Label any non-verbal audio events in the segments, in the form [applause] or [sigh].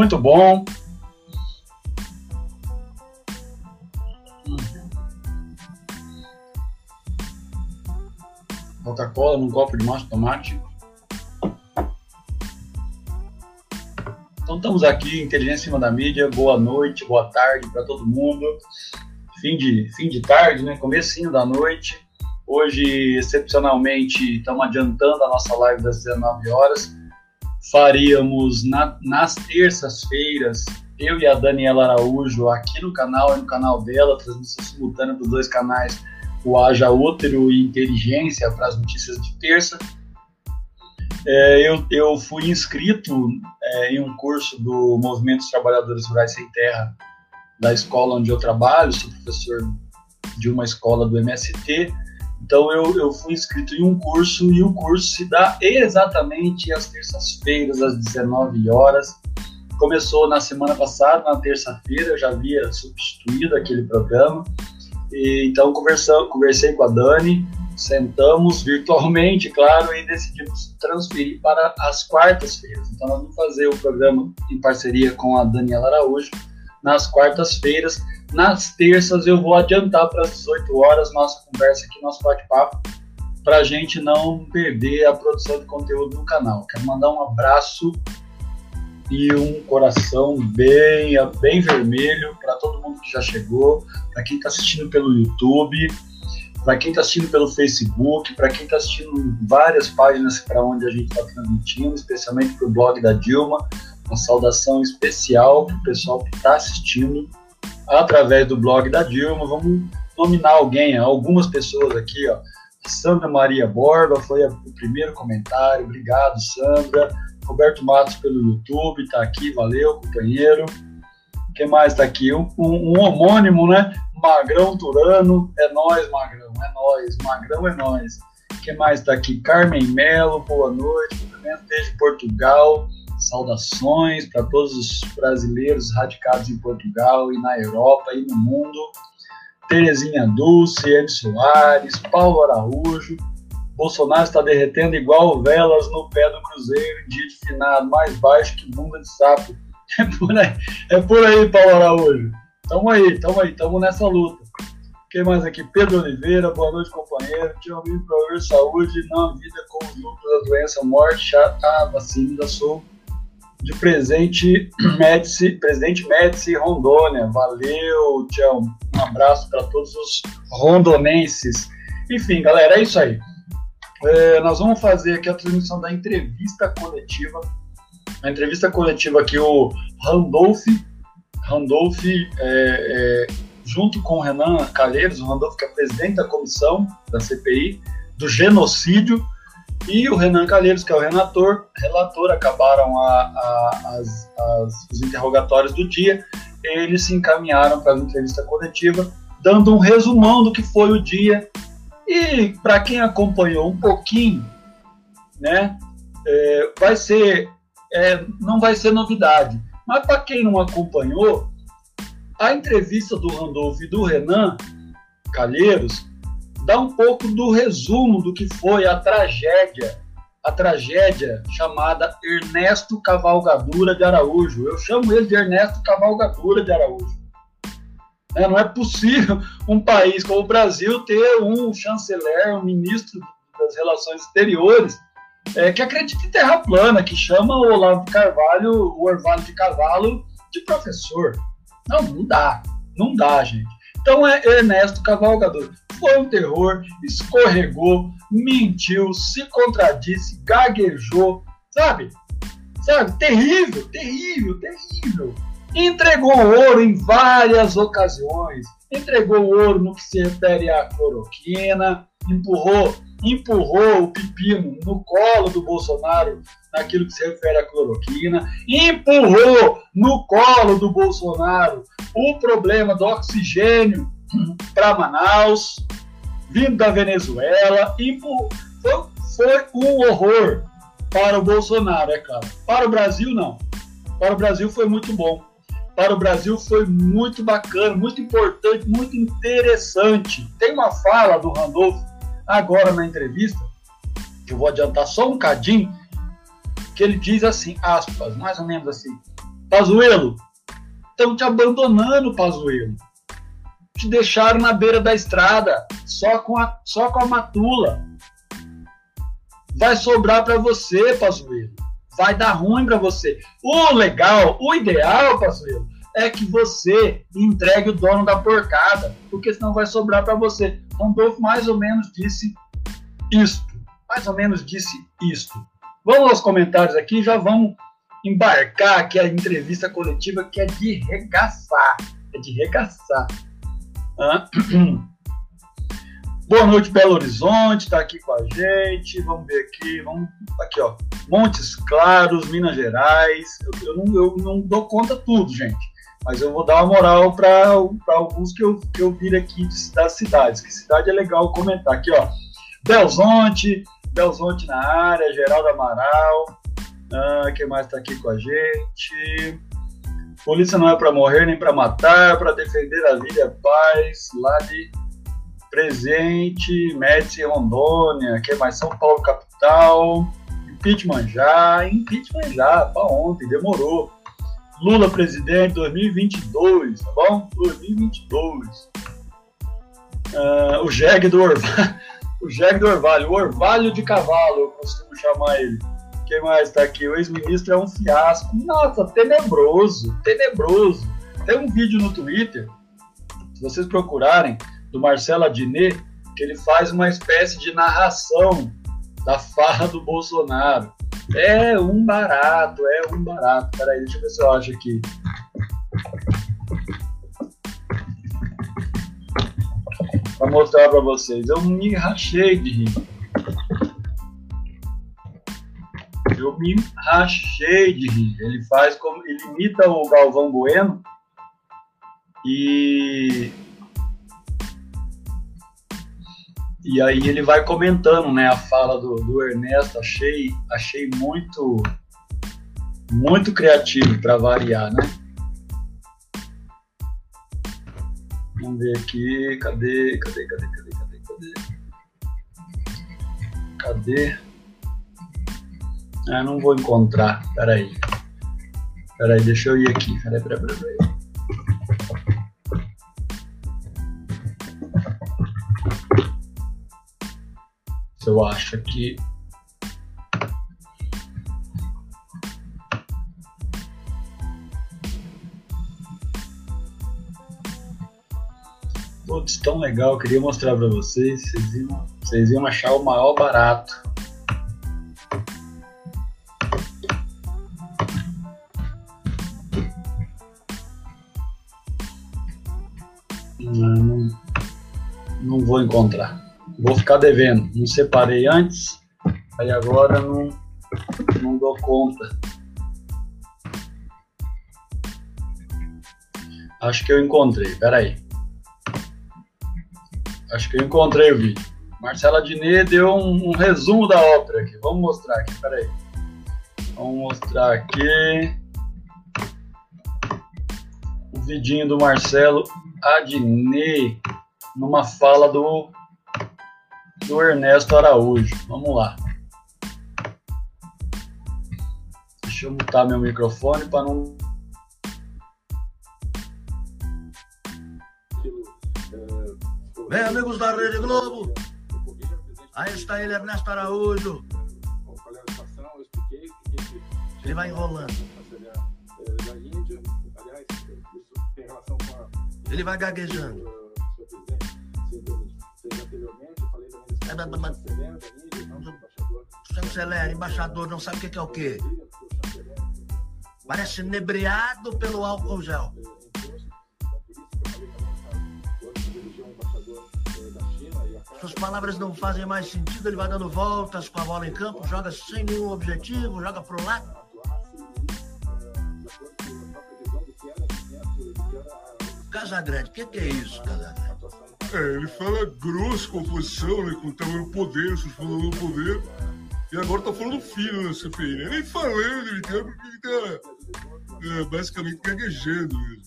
Muito bom. Coca-Cola num copo de massa de tomate. Então estamos aqui, Inteligência em cima da mídia. Boa noite, boa tarde para todo mundo. Fim de, fim de tarde, né? Comecinho da noite. Hoje, excepcionalmente, estamos adiantando a nossa live das 19 horas. Faríamos na, nas terças-feiras, eu e a Daniela Araújo, aqui no canal e no canal dela, transmissão simultânea dos dois canais, o Haja Útero e Inteligência, para as notícias de terça. É, eu, eu fui inscrito é, em um curso do Movimento dos Trabalhadores Rurais Sem Terra, da escola onde eu trabalho, sou professor de uma escola do MST, então eu, eu fui inscrito em um curso e o curso se dá exatamente às terças-feiras, às 19 horas. Começou na semana passada, na terça-feira, eu já havia substituído aquele programa. E, então conversei com a Dani, sentamos virtualmente, [laughs] claro, e decidimos transferir para as quartas-feiras. Então nós vamos fazer o programa em parceria com a Daniela Araújo nas quartas-feiras nas terças eu vou adiantar para as 18 horas nossa conversa aqui, nosso bate-papo, para a gente não perder a produção de conteúdo no canal. Quero mandar um abraço e um coração bem, bem vermelho para todo mundo que já chegou, para quem está assistindo pelo YouTube, para quem está assistindo pelo Facebook, para quem está assistindo várias páginas para onde a gente está transmitindo, especialmente para o blog da Dilma. Uma saudação especial para o pessoal que está assistindo através do blog da Dilma. Vamos nominar alguém, algumas pessoas aqui, ó. Sandra Maria Borba foi o primeiro comentário. Obrigado, Sandra. Roberto Matos pelo YouTube, tá aqui, valeu, companheiro. Quem mais tá aqui? Um, um, um homônimo, né? Magrão Turano, é nós, Magrão, é nós, Magrão é nós. Quem mais tá aqui? Carmen Melo, boa noite, cumprimento desde Portugal. Saudações para todos os brasileiros radicados em Portugal e na Europa e no mundo. Terezinha Dulce, Eli Soares, Paulo Araújo. Bolsonaro está derretendo igual velas no pé do Cruzeiro, dia de finado, mais baixo que bunda de sapo. [laughs] É por aí, é por aí Paulo Araújo. Tamo aí, tamo aí, tamo nessa luta. Quem mais aqui? Pedro Oliveira, boa noite, companheiro. Tinha ouvido para ouvir saúde, não a vida com os lucros da doença, morte, a ah, vacina da sou de presente Médici, presidente Médici Rondônia. Valeu, Tião. Um abraço para todos os rondonenses. Enfim, galera, é isso aí. É, nós vamos fazer aqui a transmissão da entrevista coletiva. A entrevista coletiva que o Randolph, Randolph é, é, junto com o Renan Calheiros, o Randolph que é presidente da comissão da CPI, do genocídio, e o Renan Calheiros, que é o relator, relator acabaram a, a, as, as, os interrogatórios do dia, eles se encaminharam para a entrevista coletiva, dando um resumão do que foi o dia. E para quem acompanhou um pouquinho, né, é, vai ser, é, não vai ser novidade. Mas para quem não acompanhou, a entrevista do Randolph e do Renan Calheiros dá um pouco do resumo do que foi a tragédia, a tragédia chamada Ernesto Cavalgadura de Araújo. Eu chamo ele de Ernesto Cavalgadura de Araújo. É, não é possível um país como o Brasil ter um chanceler, um ministro das relações exteriores é, que acredita em terra plana, que chama o Olavo de Carvalho, o Orvalho de Cavalo, de professor. Não, não dá. Não dá, gente. Então é Ernesto Cavalgador. Foi um terror, escorregou, mentiu, se contradisse, gaguejou, sabe? Sabe? Terrível, terrível, terrível. Entregou ouro em várias ocasiões. Entregou ouro no que se refere à cloroquina, empurrou, empurrou o pepino no colo do Bolsonaro naquilo que se refere à cloroquina, empurrou no colo do Bolsonaro o problema do oxigênio para Manaus, vindo da Venezuela, empurrou. Foi, foi um horror para o Bolsonaro, é claro. Para o Brasil, não. Para o Brasil foi muito bom. Para o Brasil foi muito bacana, muito importante, muito interessante. Tem uma fala do Randolph agora na entrevista, que eu vou adiantar só um cadinho, que ele diz assim, aspas, mais ou menos assim, Pazuelo, estão te abandonando, Pazuelo. Te deixaram na beira da estrada, só com a, só com a matula. Vai sobrar para você, Pazuelo. Vai dar ruim para você. O legal, o ideal, Pazuelo, é que você entregue o dono da porcada, porque senão vai sobrar para você. Randolfo mais ou menos disse isto. Mais ou menos disse isto. Vamos aos comentários aqui, já vamos embarcar aqui a entrevista coletiva que é de regaçar. É de regaçar. Ah. [clears throat] Boa noite, Belo Horizonte, está aqui com a gente. Vamos ver aqui, vamos aqui, ó. Montes Claros, Minas Gerais. Eu, eu, não, eu não dou conta tudo, gente. Mas eu vou dar uma moral para alguns que eu, que eu vi aqui das cidades. Que cidade é legal comentar. Aqui, ó. Belzonte, Belzonte na área, Geraldo Amaral. Ah, quem mais está aqui com a gente? Polícia não é para morrer nem para matar, para defender a vida paz. Lá de Presente, Médici Rondônia. Quem mais? São Paulo capital. Impeachment já, impeachment já, para ontem, demorou. Lula presidente 2022, tá bom? 2022. Uh, o Jeg do Orvalho, [laughs] o Jeg do Orvalho, o Orvalho de cavalo, eu costumo chamar ele. Quem mais está aqui? O ex-ministro é um fiasco. Nossa, tenebroso, tenebroso. Tem um vídeo no Twitter, se vocês procurarem, do Marcelo Adnet, que ele faz uma espécie de narração da farra do Bolsonaro. É um barato, é um barato. Peraí, deixa eu ver se eu acho aqui. Pra mostrar pra vocês. Eu me rachei de rir. Eu me rachei de rir. Ele faz como. Ele imita o Galvão Bueno e. E aí ele vai comentando, né, a fala do, do Ernesto. Achei, achei muito, muito criativo para variar, né? Vamos ver aqui, cadê, cadê, cadê, cadê, cadê, cadê? Cadê? Ah, não vou encontrar. Peraí. Peraí, deixa eu ir aqui. Peraí, peraí, peraí. peraí. Se eu acho aqui. Putz, tão legal, eu queria mostrar para vocês. Vocês iam, vocês iam achar o maior barato. Vou encontrar. Vou ficar devendo. Não separei antes, aí agora não, não dou conta. Acho que eu encontrei, peraí. Acho que eu encontrei o vídeo. Marcela Diné deu um, um, resumo da ópera aqui. Vamos mostrar aqui, peraí. Vamos mostrar aqui. O vidinho do Marcelo Adnet numa fala do, do Ernesto Araújo. Vamos lá. Deixa eu mutar meu microfone para não. Bem, amigos da Rede Globo, aí está ele, Ernesto Araújo. Ele vai enrolando. Ele vai gaguejando. Chanceler, embaixador, não sabe o que é o quê? Parece inebriado pelo álcool gel. Suas palavras não fazem mais sentido, ele vai dando voltas com a bola em campo, joga sem nenhum objetivo, joga pro lado. Casagrande, o que, que, é isso, Casagrande? É, ele fala grosso com a oposição, né? Com o tamanho do poder, falando do poder. E agora tá falando filho na CPI, né? Nem falando, ele tá, ele tá é, basicamente gaguejando mesmo.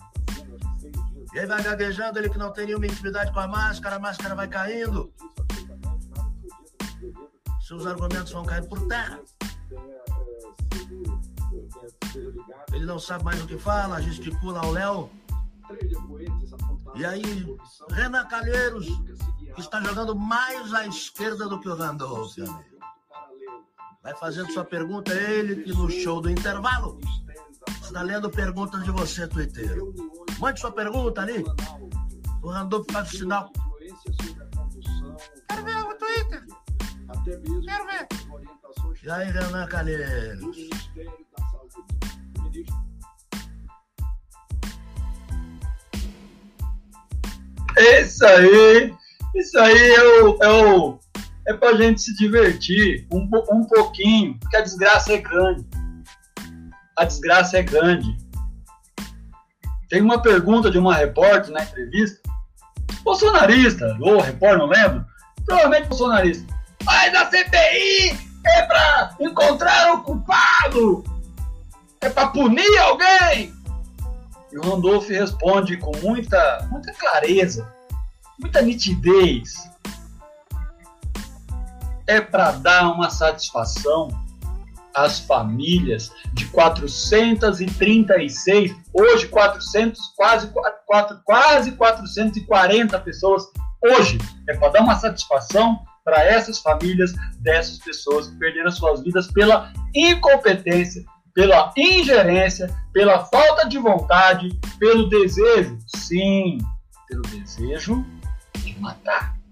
E aí vai gaguejando, ele que não tem nenhuma intimidade com a máscara, a máscara vai caindo. Seus argumentos vão cair por terra. Ele não sabe mais o que fala, gesticula ao Léo. E aí, Renan Calheiros, que está jogando mais à esquerda do que o Randolph. Vai fazendo sua pergunta a ele, que no show do intervalo está lendo perguntas de você, Twitter. Mande sua pergunta ali. O Randolph faz o sinal. Quero ver o Twitter. Quero ver. E aí, Renan Calheiros? Isso aí, isso aí é o, é o é pra gente se divertir um, um pouquinho, porque a desgraça é grande. A desgraça é grande. Tem uma pergunta de uma repórter na entrevista, bolsonarista, ou repórter, não lembro, provavelmente bolsonarista. Mas a CPI é pra encontrar o culpado, é pra punir alguém. E o Randolph responde com muita, muita clareza, muita nitidez. É para dar uma satisfação às famílias de 436, hoje 400, quase, quase, quase 440 pessoas, hoje. É para dar uma satisfação para essas famílias dessas pessoas que perderam suas vidas pela incompetência, pela ingerência, pela falta de vontade, pelo desejo, sim, pelo desejo de matar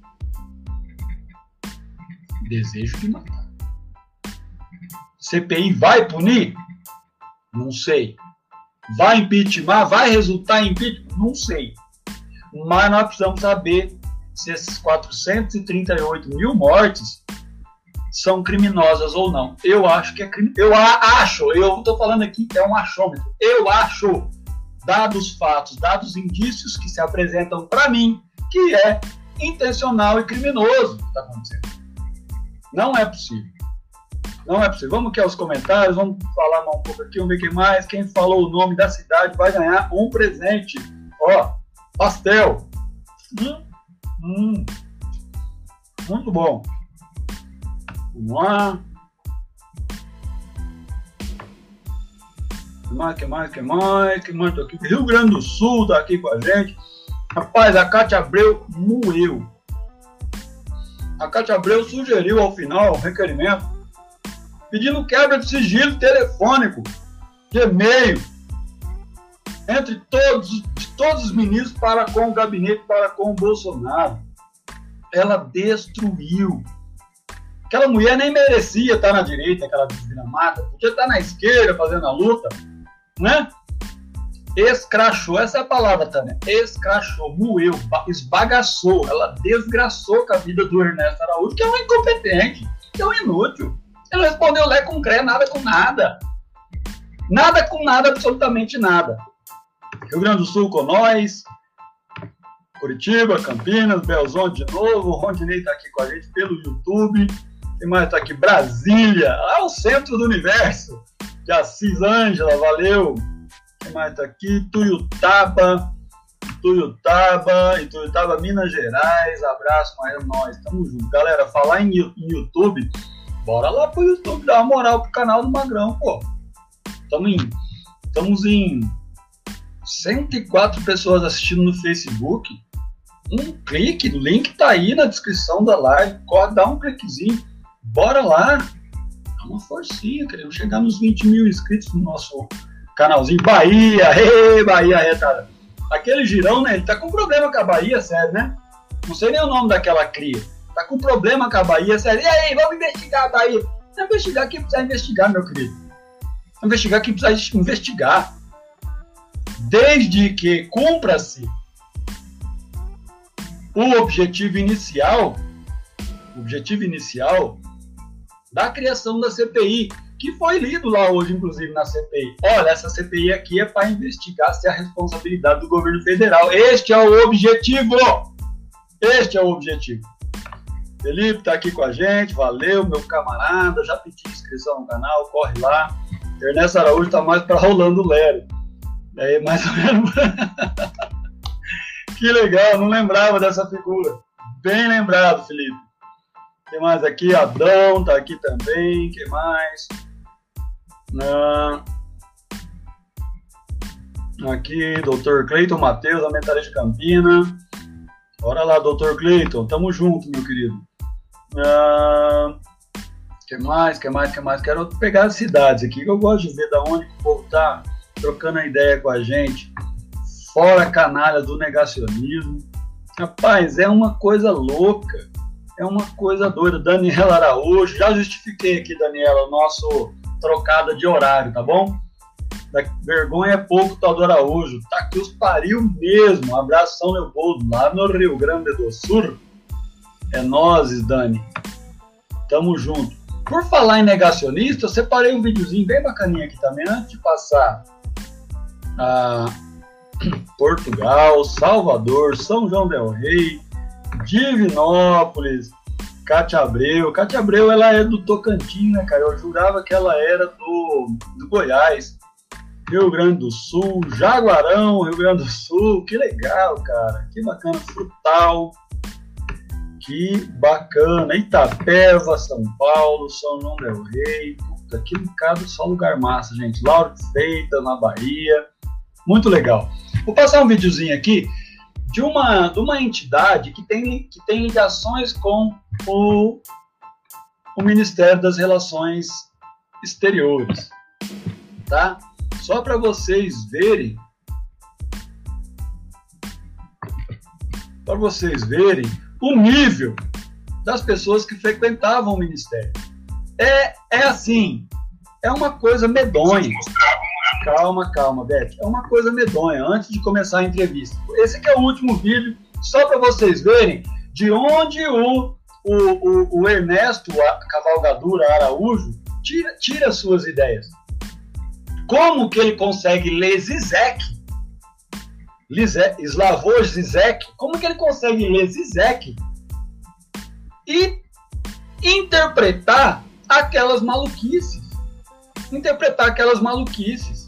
desejo de matar. CPI vai punir? Não sei. Vai impeachment? Vai resultar em impeachment? Não sei. Mas nós precisamos saber se esses 438 mil mortes são criminosas ou não. Eu acho que é crime. Eu acho, eu estou falando aqui é um achômetro. Eu acho, dados fatos, dados indícios que se apresentam para mim, que é intencional e criminoso o que está acontecendo. Não é possível. Não é possível. Vamos aqui aos comentários, vamos falar um pouco aqui, vamos ver quem mais. Quem falou o nome da cidade vai ganhar um presente. Ó, pastel. Hum, hum. Muito bom. Vamos lá. Que mais, que mais, que mais, que mais? Tô aqui. Rio Grande do Sul tá aqui com a gente. Rapaz, a Cátia Abreu moeu a Cátia Abreu sugeriu ao final um requerimento pedindo quebra de sigilo telefônico, de e-mail, entre todos, de todos os ministros para com o gabinete, para com o Bolsonaro. Ela destruiu. Aquela mulher nem merecia estar na direita, aquela desgramada, podia estar na esquerda fazendo a luta, né? escrachou, essa é a palavra também, escrachou, moeu, esbagaçou, ela desgraçou com a vida do Ernesto Araújo, que é um incompetente, que é um inútil. Ele respondeu Lé com Cré, nada com nada. Nada com nada, absolutamente nada. Rio Grande do Sul com nós, Curitiba, Campinas, Belzonte de novo, o Rondinei está aqui com a gente pelo YouTube, quem mais está aqui? Brasília, ao centro do universo, de Assis Ângela, valeu, quem mais tá aqui? Tuiutaba. Tuiutaba, Tuiutaba, Minas Gerais. Abraço, mas nós. Tamo junto. Galera, falar em YouTube, bora lá pro YouTube dar uma moral pro canal do Magrão, pô. Tamo em, estamos em 104 pessoas assistindo no Facebook. Um clique, o link tá aí na descrição da live. Corre, dá um cliquezinho. Bora lá. Dá uma forcinha, queremos chegar nos 20 mil inscritos no nosso canalzinho Bahia, ei, Bahia retada. Aquele girão, né? Ele tá com problema com a Bahia, sério, né? Não sei nem o nome daquela cria. Tá com problema com a Bahia, sério. E aí, vamos investigar a Bahia. Não investigar quem precisa investigar, meu querido. Investigar quem precisa investigar. Desde que cumpra-se o objetivo inicial, o objetivo inicial da criação da CPI, que foi lido lá hoje, inclusive, na CPI. Olha, essa CPI aqui é para investigar se a responsabilidade do governo federal. Este é o objetivo! Este é o objetivo. Felipe está aqui com a gente, valeu, meu camarada. Já pedi inscrição no canal, corre lá. Ernesto Araújo está mais para Rolando Lero. É mais ou menos. [laughs] que legal, não lembrava dessa figura. Bem lembrado, Felipe. Quem mais aqui? Adão tá aqui também. Quem mais? Aqui, doutor Cleiton Matheus, aumentarei de Campina. Bora lá, doutor Cleiton, tamo junto, meu querido. Ah, que mais, que mais, que mais? Quero pegar as cidades aqui, que eu gosto de ver da onde o povo tá trocando a ideia com a gente. Fora canalha do negacionismo. Rapaz, é uma coisa louca. É uma coisa doida. Daniela Araújo, já justifiquei aqui, Daniela, o nosso trocada de horário, tá bom? Da vergonha é pouco, Teodoro Araújo. Tá que os pariu mesmo. Abração, Leopoldo, lá no Rio Grande do Sul. É nós, Dani. Tamo junto. Por falar em negacionista, eu separei um videozinho bem bacaninha aqui também, antes de passar a [coughs] Portugal, Salvador, São João del Rei, Divinópolis, Cátia Abreu. Cátia Abreu, ela é do Tocantins, né, cara? Eu jurava que ela era do, do Goiás. Rio Grande do Sul, Jaguarão, Rio Grande do Sul, que legal, cara, que bacana, Frutal, que bacana, Itapeva, São Paulo, São João del Rei, puta, que bocado, só lugar massa, gente, Lauro Feita, na Bahia, muito legal. Vou passar um videozinho aqui de uma, de uma entidade que tem, que tem ligações com o, o Ministério das Relações Exteriores, tá? Só para vocês verem, para vocês verem o nível das pessoas que frequentavam o ministério. É, é assim, é uma coisa medonha. Calma, calma, Beth. É uma coisa medonha, antes de começar a entrevista. Esse aqui é o último vídeo, só para vocês verem de onde o, o, o, o Ernesto Cavalgadura Araújo tira, tira suas ideias. Como que ele consegue ler Zizek? Slavoj Zizek? Como que ele consegue ler Zizek e interpretar aquelas maluquices? Interpretar aquelas maluquices.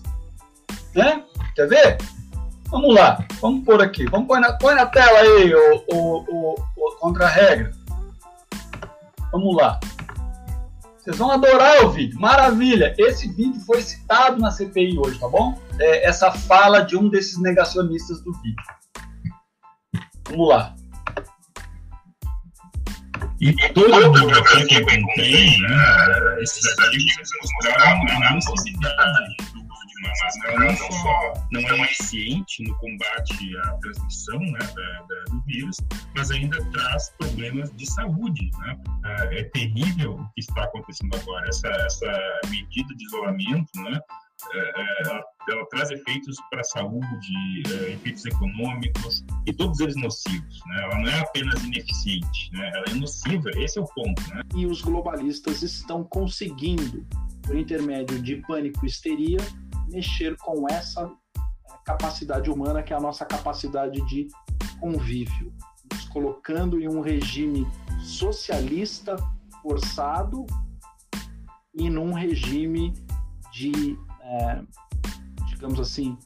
Né? Quer ver? Vamos lá, vamos pôr aqui. Vamos pôr na, põe na tela aí o, o, o, o contra-regra. Vamos lá. Vocês vão adorar o vídeo. Maravilha! Esse vídeo foi citado na CPI hoje, tá bom? É, essa fala de um desses negacionistas do vídeo. Vamos lá. E todo o bibliografia que eu encontrei, né, esses artigos mostraram a necessidade do de máscara não só não é eficiente no combate à transmissão né, da, da, do vírus, mas ainda traz problemas de saúde. Né? É, é terrível o que está acontecendo agora. Essa, essa medida de isolamento, né, é, é, ela, ela, traz efeitos para a saúde, efeitos econômicos, e todos eles nocivos. Né? Ela não é apenas ineficiente, né? ela é nociva, esse é o ponto. Né? E os globalistas estão conseguindo, por intermédio de pânico e histeria, mexer com essa capacidade humana, que é a nossa capacidade de convívio, nos colocando em um regime socialista forçado e num regime de, é, digamos assim,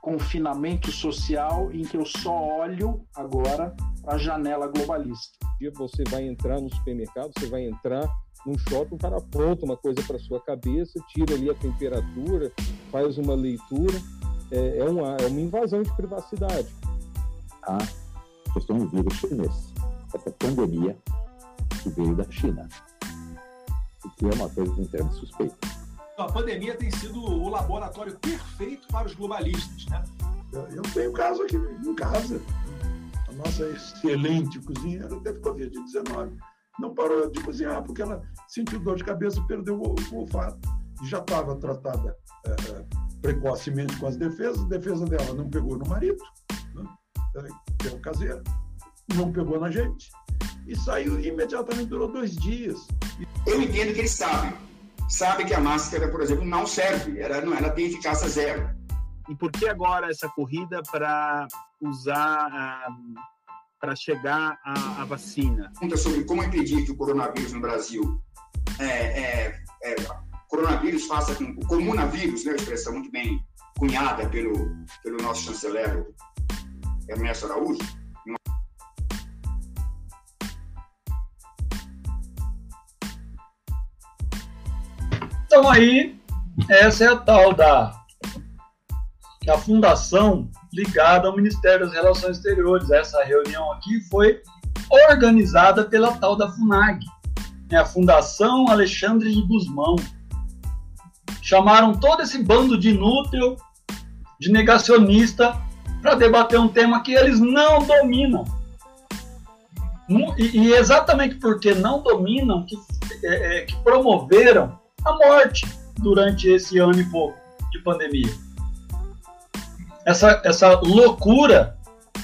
confinamento social em que eu só olho agora para a janela globalista. Você vai entrar no supermercado, você vai entrar num shopping, para pronto uma coisa para sua cabeça, tira ali a temperatura, faz uma leitura é, é, uma, é uma invasão de privacidade. A questão do vírus chinês, essa pandemia que veio da China, o que é uma coisa termos suspeitos. A pandemia tem sido o laboratório perfeito para os globalistas, né? Eu tenho caso aqui em casa. A nossa excelente cozinheira teve Covid-19. Não parou de cozinhar porque ela sentiu dor de cabeça perdeu o, o olfato. Já estava tratada é, precocemente com as defesas, a defesa dela não pegou no marido, né? que é o caseiro, não pegou na gente, e saiu imediatamente, durou dois dias. Eu entendo que eles sabem, sabem que a máscara, por exemplo, não serve, ela, não, ela tem eficácia zero. E por que agora essa corrida para usar, uh, para chegar à, vacina? Pergunta sobre como impedir que o coronavírus no Brasil é, é, é coronavírus faça com o comunavírus, né, a expressão muito bem cunhada pelo, pelo nosso chanceler Ernesto Araújo. Então aí, essa é a tal da a fundação ligada ao Ministério das Relações Exteriores. Essa reunião aqui foi organizada pela tal da FUNAG, né, a Fundação Alexandre de Guzmão. Chamaram todo esse bando de inútil, de negacionista, para debater um tema que eles não dominam. E, e exatamente porque não dominam, que, é, é, que promoveram a morte durante esse ano e pouco de pandemia. Essa, essa loucura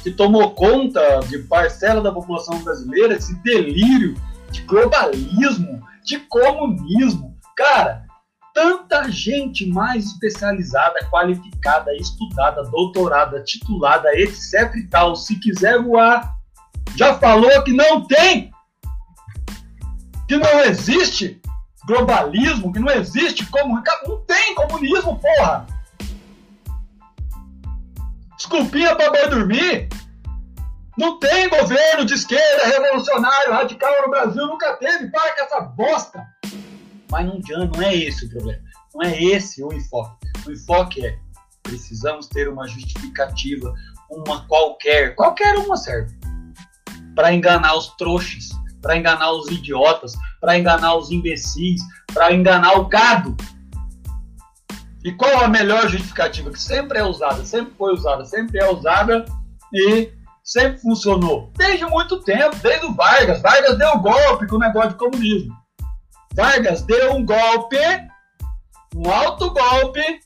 que tomou conta de parcela da população brasileira, esse delírio de globalismo, de comunismo. Cara, tanta gente mais especializada, qualificada, estudada, doutorada, titulada, etc e tal, se quiser voar, já falou que não tem, que não existe globalismo, que não existe comunismo. Não tem comunismo, porra! Desculpinha pra boi dormir. Não tem governo de esquerda, revolucionário, radical no Brasil, nunca teve. Para com essa bosta. Mas não, não é esse o problema. Não é esse o enfoque. O enfoque é precisamos ter uma justificativa, uma qualquer, qualquer uma serve, para enganar os trouxas, para enganar os idiotas, para enganar os imbecis, para enganar o gado. E qual a melhor justificativa que sempre é usada, sempre foi usada, sempre é usada e sempre funcionou? Desde muito tempo, desde o Vargas. Vargas deu golpe com o negócio de comunismo. Vargas deu um golpe, um alto golpe,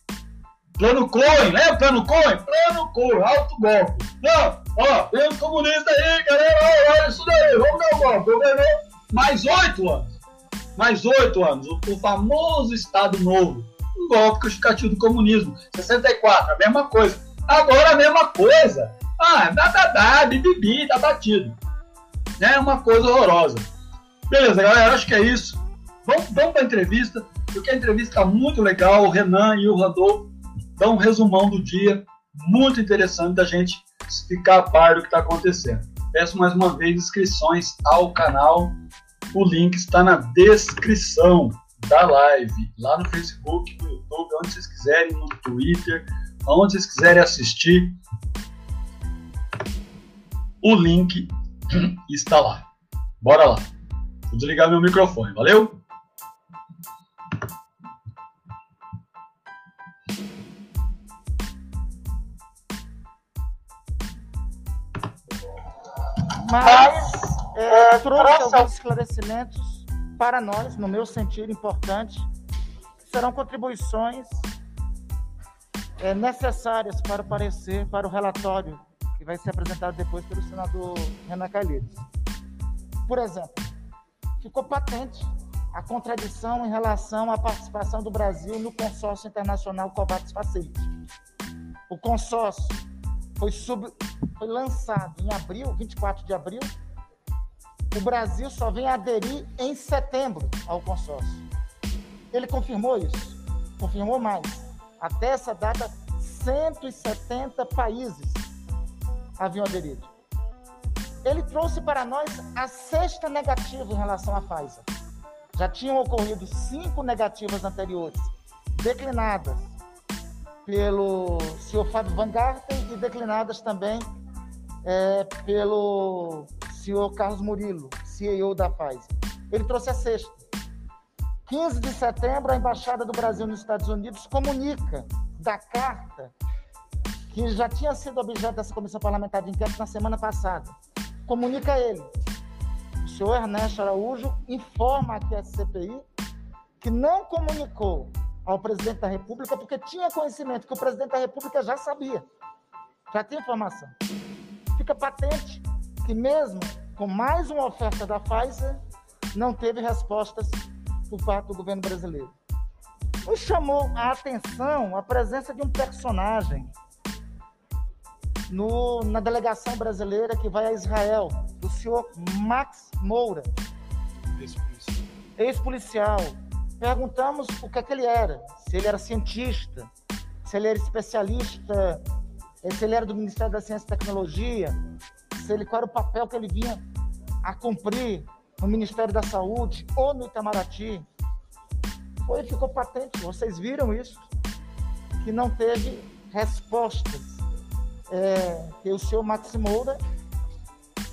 plano Cohen, lembra plano Cohen? Plano Cohen, alto golpe. Não, ó, tem um comunista aí, galera, olha isso daí, vamos dar um golpe. Governou mais oito anos. Mais oito anos. O, o famoso Estado Novo um golpe justificativo do comunismo. 64, a mesma coisa. Agora a mesma coisa. Ah, dá, dá, dá, bibibi, tá batido. É uma coisa horrorosa. Beleza, galera, acho que é isso. Vamos, vamos para a entrevista, porque a entrevista está muito legal. O Renan e o Randolfo dão um resumão do dia, muito interessante da gente ficar a par do que está acontecendo. Peço mais uma vez inscrições ao canal. O link está na descrição da live, lá no Facebook, no YouTube, onde vocês quiserem, no Twitter, onde vocês quiserem assistir. O link [clears throat] está lá. Bora lá. Vou desligar meu microfone, valeu? Mas é, trouxe alguns esclarecimentos para nós, no meu sentido, importante, serão contribuições é, necessárias para o parecer, para o relatório que vai ser apresentado depois pelo senador Renan Calheiros. Por exemplo, ficou patente a contradição em relação à participação do Brasil no consórcio internacional COVAX Facility. O consórcio foi, sub, foi lançado em abril, 24 de abril, o Brasil só vem aderir em setembro ao consórcio. Ele confirmou isso, confirmou mais. Até essa data, 170 países haviam aderido. Ele trouxe para nós a sexta negativa em relação à Pfizer. Já tinham ocorrido cinco negativas anteriores, declinadas pelo senhor Fábio Van Garten e declinadas também é, pelo senhor Carlos Murilo, CEO da Pfizer. Ele trouxe a sexta. 15 de setembro, a Embaixada do Brasil nos Estados Unidos comunica da carta que já tinha sido objeto dessa comissão parlamentar de inquérito na semana passada. Comunica ele. O senhor Ernesto Araújo informa aqui a CPI que não comunicou ao presidente da República porque tinha conhecimento que o presidente da República já sabia, já tinha informação. Fica patente que mesmo com mais uma oferta da Pfizer, não teve respostas por parte do governo brasileiro. Nos chamou a atenção a presença de um personagem no, na delegação brasileira que vai a Israel, do senhor Max Moura, ex-policial. Perguntamos o que, é que ele era, se ele era cientista, se ele era especialista, se ele era do Ministério da Ciência e Tecnologia, ele, qual era o papel que ele vinha a cumprir no Ministério da Saúde ou no Itamaraty. Foi, ficou patente, vocês viram isso, que não teve respostas é, que o senhor Max Moura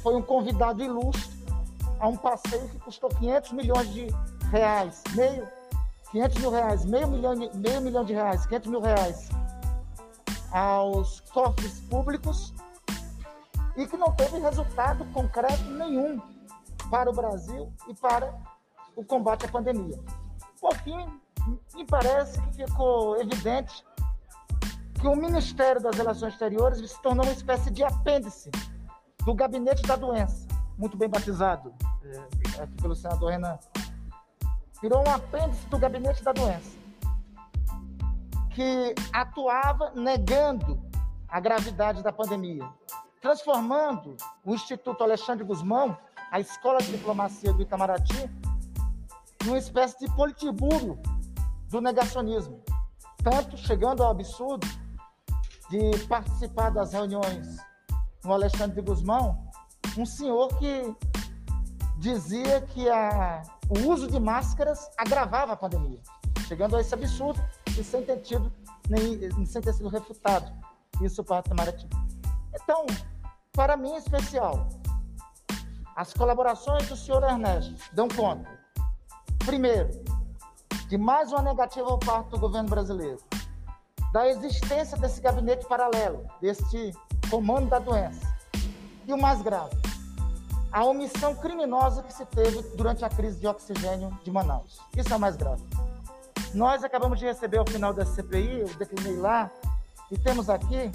foi um convidado ilustre a um passeio que custou 500 milhões de reais, meio, 500 mil reais, meio milhão, meio milhão de reais, 500 mil reais aos cofres públicos e que não teve resultado concreto nenhum para o Brasil e para o combate à pandemia. Por fim, me parece que ficou evidente que o Ministério das Relações Exteriores se tornou uma espécie de apêndice do gabinete da doença, muito bem batizado é, aqui pelo senador Renan. Virou um apêndice do gabinete da doença, que atuava negando a gravidade da pandemia, transformando o Instituto Alexandre Guzmão, a Escola de Diplomacia do Itamaraty, numa espécie de politiburo do negacionismo. Tanto chegando ao absurdo de participar das reuniões no Alexandre de Guzmão, um senhor que dizia que a, o uso de máscaras agravava a pandemia, chegando a esse absurdo e sem ter tido nem sem ter sido refutado isso para Itamaraty. Então, para mim em especial, as colaborações do senhor Ernesto dão conta, primeiro, de mais uma negativa por parte do governo brasileiro, da existência desse gabinete paralelo, deste comando da doença. E o mais grave, a omissão criminosa que se teve durante a crise de oxigênio de Manaus. Isso é o mais grave. Nós acabamos de receber ao final da CPI, eu declinei lá, e temos aqui,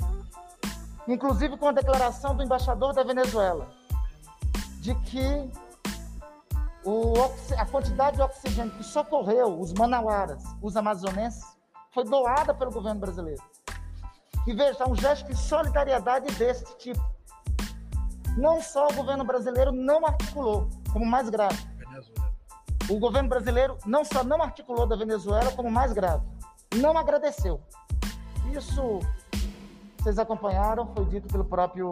inclusive com a declaração do embaixador da Venezuela, de que o, a quantidade de oxigênio que socorreu os manauaras, os amazonenses, foi doada pelo governo brasileiro. E veja, um gesto de solidariedade desse tipo. Não só o governo brasileiro não articulou, como mais grave. Venezuela. O governo brasileiro não só não articulou da Venezuela, como mais grave. Não agradeceu. Isso, vocês acompanharam, foi dito pelo próprio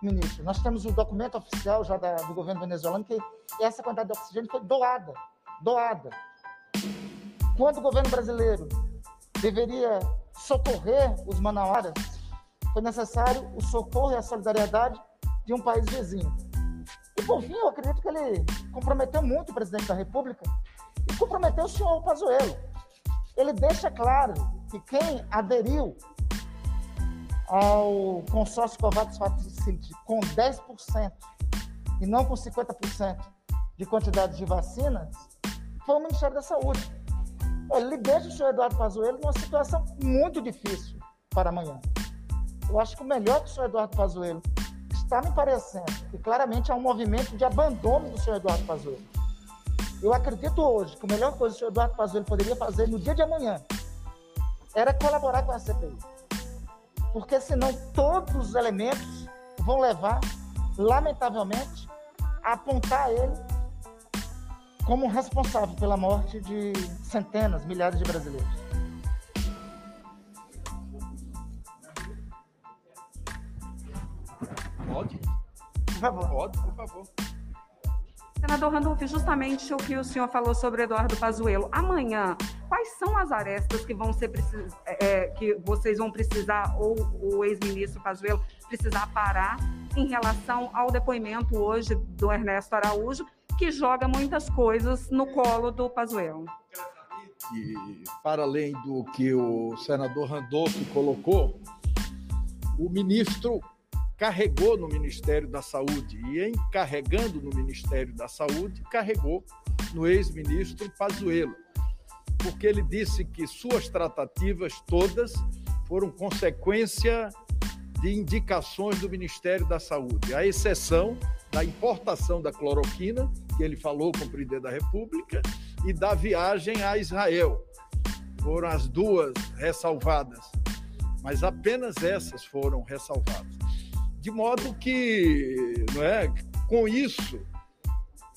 ministro. Nós temos o documento oficial já da, do governo venezuelano que essa quantidade de oxigênio foi doada, doada. Quando o governo brasileiro deveria socorrer os manauaras, foi necessário o socorro e a solidariedade de um país vizinho. E por fim, eu acredito que ele comprometeu muito o presidente da República e comprometeu o senhor Pazuello. Ele deixa claro que quem aderiu ao consórcio COVAX Facility com 10% e não com 50% de quantidade de vacinas, foi o Ministério da Saúde. Ele deixa o senhor Eduardo Pazuello numa situação muito difícil para amanhã. Eu acho que o melhor que o senhor Eduardo Pazuello está me parecendo que claramente há um movimento de abandono do senhor Eduardo Pazuello. Eu acredito hoje que a melhor coisa que o senhor Eduardo Pazuello poderia fazer no dia de amanhã era colaborar com a CPI porque senão todos os elementos vão levar, lamentavelmente, a apontar ele como responsável pela morte de centenas, milhares de brasileiros. Pode? Por favor. Pode, por favor. Senador Randolph, justamente o que o senhor falou sobre Eduardo Pazuello. Amanhã, quais são as arestas que vão ser precis... É, é, que vocês vão precisar ou o ex-ministro Pazuello precisar parar em relação ao depoimento hoje do Ernesto Araújo, que joga muitas coisas no colo do Pazuello? E, para além do que o senador Randolph colocou, o ministro carregou no Ministério da Saúde e, em carregando no Ministério da Saúde, carregou no ex-ministro Pazuello, porque ele disse que suas tratativas todas foram consequência de indicações do Ministério da Saúde, à exceção da importação da cloroquina, que ele falou com o presidente da República, e da viagem a Israel. Foram as duas ressalvadas, mas apenas essas foram ressalvadas. De modo que, não é, com isso,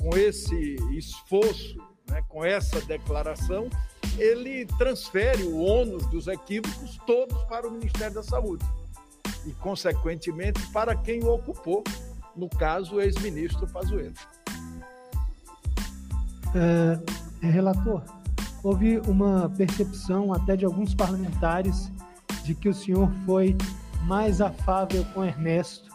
com esse esforço, né, com essa declaração, ele transfere o ônus dos equívocos todos para o Ministério da Saúde e, consequentemente, para quem o ocupou, no caso, o ex-ministro Pazuello. É, relator, houve uma percepção até de alguns parlamentares de que o senhor foi mais afável com Ernesto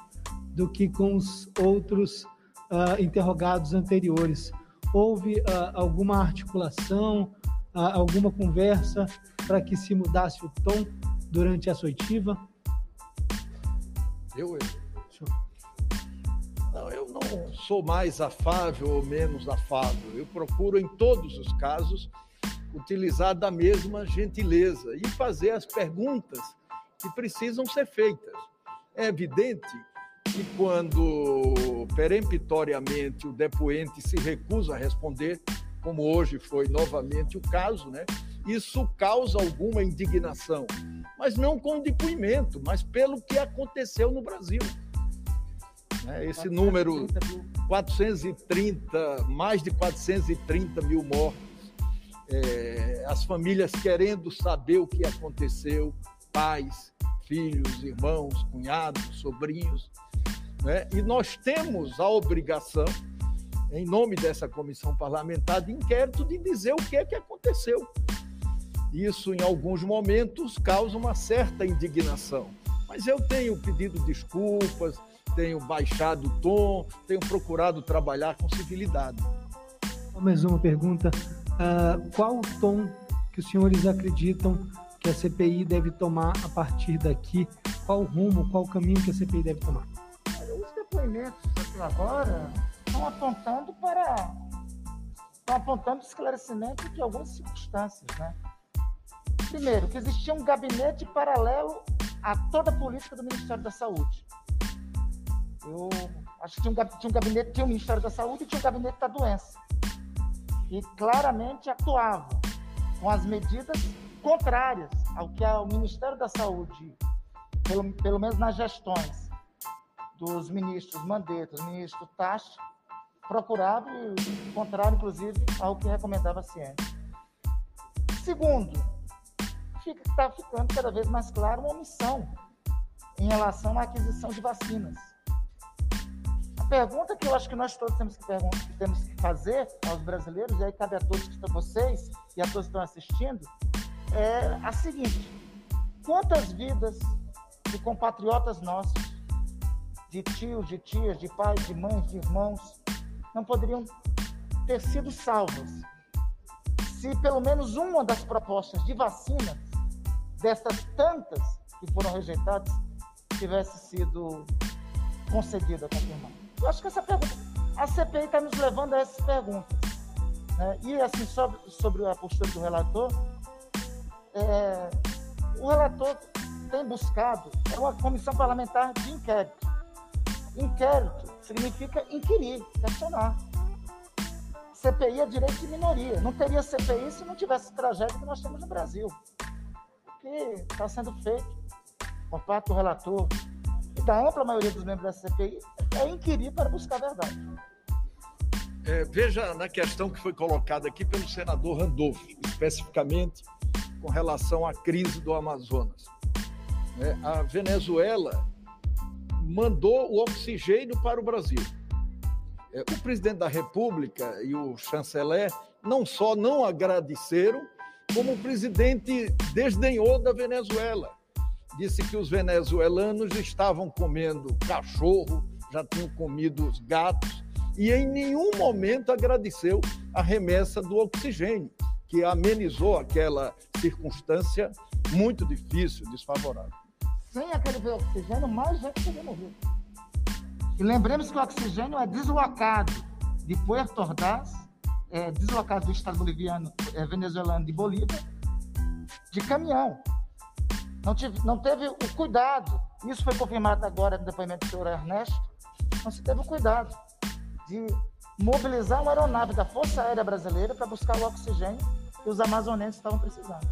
do que com os outros uh, interrogados anteriores. Houve uh, alguma articulação, uh, alguma conversa para que se mudasse o tom durante a soitiva? Eu, eu. Não, eu não sou mais afável ou menos afável. Eu procuro, em todos os casos, utilizar da mesma gentileza e fazer as perguntas que precisam ser feitas. É evidente que quando peremptoriamente o depoente se recusa a responder, como hoje foi novamente o caso, né? Isso causa alguma indignação, mas não com o depoimento, mas pelo que aconteceu no Brasil. Né? Esse número 430, mais de 430 mil mortos, é, as famílias querendo saber o que aconteceu, pais, filhos, irmãos, cunhados, sobrinhos. Né? E nós temos a obrigação, em nome dessa comissão parlamentar de inquérito, de dizer o que é que aconteceu. Isso, em alguns momentos, causa uma certa indignação. Mas eu tenho pedido desculpas, tenho baixado o tom, tenho procurado trabalhar com civilidade. Mais uma pergunta. Uh, qual o tom que os senhores acreditam que a CPI deve tomar a partir daqui? Qual o rumo, qual o caminho que a CPI deve tomar? Os depoimentos até agora estão apontando para estão apontando esclarecimento de algumas circunstâncias, né? Primeiro, que existia um gabinete paralelo a toda a política do Ministério da Saúde. Eu acho que tinha um, tinha um gabinete, tinha o Ministério da Saúde e tinha o gabinete da doença. E claramente atuava com as medidas contrárias ao que o Ministério da Saúde, pelo, pelo menos nas gestões dos ministros Mandetta, ministro Tachi, procurava e contrário, inclusive, ao que recomendava a ciência. Segundo, está ficando cada vez mais claro uma omissão em relação à aquisição de vacinas. A pergunta que eu acho que nós todos temos que, temos que fazer aos brasileiros, e aí cabe a todos que estão vocês e a todos que estão assistindo, é a seguinte: quantas vidas de compatriotas nossos, de tios, de tias, de pais, de mães, de irmãos, não poderiam ter sido salvas se pelo menos uma das propostas de vacinas, dessas tantas que foram rejeitadas, tivesse sido concedida, confirmada? Eu acho que essa pergunta, a CPI está nos levando a essas perguntas. Né? E assim, sobre, sobre a postura do relator, é, o relator tem buscado é uma comissão parlamentar de inquérito. Inquérito significa inquirir, questionar. CPI é direito de minoria. Não teria CPI se não tivesse tragédia que nós temos no Brasil. O que está sendo feito por parte do relator e da ampla maioria dos membros da CPI é inquirir para buscar a verdade. É, veja na questão que foi colocada aqui pelo senador Randolph, especificamente com relação à crise do Amazonas. É, a Venezuela mandou o oxigênio para o Brasil. É, o presidente da República e o chanceler não só não agradeceram, como o presidente desdenhou da Venezuela. Disse que os venezuelanos estavam comendo cachorro, já tinham comido os gatos, e em nenhum momento agradeceu a remessa do oxigênio que amenizou aquela circunstância muito difícil, desfavorável. Sem aquele oxigênio, mais gente teria morrido. E lembremos que o oxigênio é deslocado de Puerto Ordaz, é deslocado do estado boliviano, é, venezuelano de Bolívia, de caminhão. Não, tive, não teve o cuidado, isso foi confirmado agora no depoimento do senhor Ernesto, não se teve o cuidado de mobilizar uma aeronave da Força Aérea Brasileira para buscar o oxigênio que os amazonenses estavam precisando.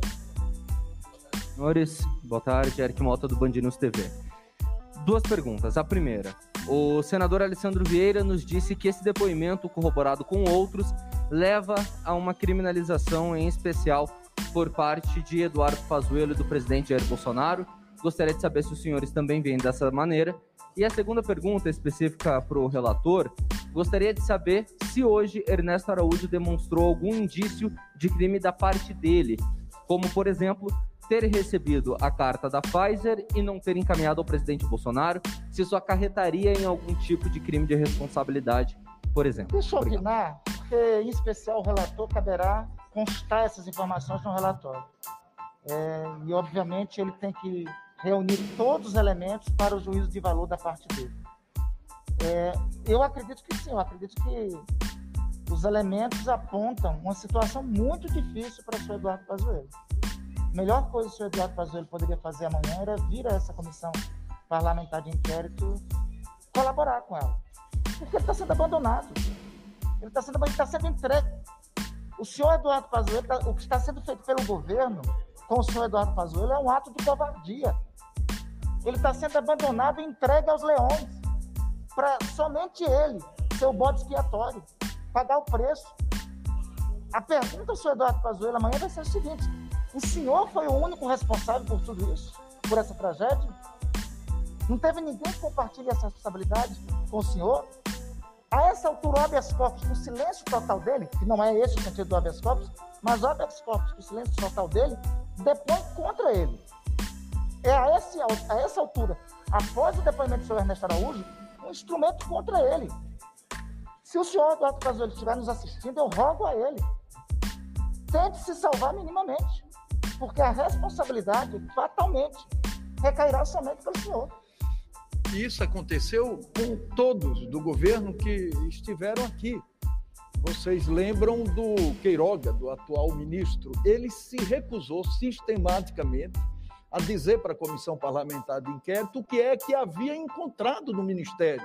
Senhores, boa tarde. Eric Mota do Band News TV. Duas perguntas. A primeira, o senador Alessandro Vieira nos disse que esse depoimento, corroborado com outros, leva a uma criminalização, em especial por parte de Eduardo Pazuello e do presidente Jair Bolsonaro. Gostaria de saber se os senhores também veem dessa maneira. E a segunda pergunta, específica para o relator, gostaria de saber se hoje Ernesto Araújo demonstrou algum indício de crime da parte dele, como, por exemplo, ter recebido a carta da Pfizer e não ter encaminhado ao presidente Bolsonaro, se isso acarretaria em algum tipo de crime de responsabilidade, por exemplo. Deixa eu opinar, porque em especial o relator caberá constar essas informações no relatório. É, e, obviamente, ele tem que reunir todos os elementos para o juízo de valor da parte dele. É, eu acredito que sim, eu acredito que os elementos apontam uma situação muito difícil para o senhor Eduardo Pazuello. A melhor coisa que o senhor Eduardo Pazuello poderia fazer amanhã era vir a essa comissão parlamentar de inquérito colaborar com ela. Porque ele está sendo abandonado. Ele está sendo, ele tá sendo entregue. O senhor Eduardo Pazuello, tá, o que está sendo feito pelo governo com o senhor Eduardo Pazuello é um ato de covardia. Ele está sendo abandonado e entregue aos leões para somente ele ser o bode expiatório, pagar o preço. A pergunta senhor Eduardo Pazuello amanhã vai ser o seguinte: o senhor foi o único responsável por tudo isso, por essa tragédia? Não teve ninguém que compartilhe essa responsabilidade com o senhor? A essa altura, o habeas corpus, no silêncio total dele, que não é esse o sentido do habeas corpus, mas o habeas corpus, no silêncio total dele, depõe contra ele. É a, esse, a essa altura, após o depoimento do senhor Ernesto Araújo, um instrumento contra ele. Se o senhor Eduardo Pazuello estiver nos assistindo, eu rogo a ele. Tente se salvar minimamente, porque a responsabilidade fatalmente recairá somente pelo senhor. Isso aconteceu com todos do governo que estiveram aqui. Vocês lembram do Queiroga, do atual ministro? Ele se recusou sistematicamente a dizer para a comissão parlamentar de inquérito o que é que havia encontrado no ministério,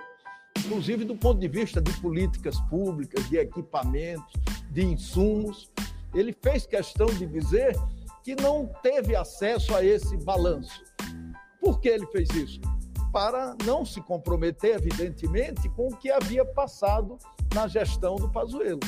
inclusive do ponto de vista de políticas públicas, de equipamentos, de insumos. Ele fez questão de dizer que não teve acesso a esse balanço. Por que ele fez isso? Para não se comprometer, evidentemente, com o que havia passado na gestão do Pazuello.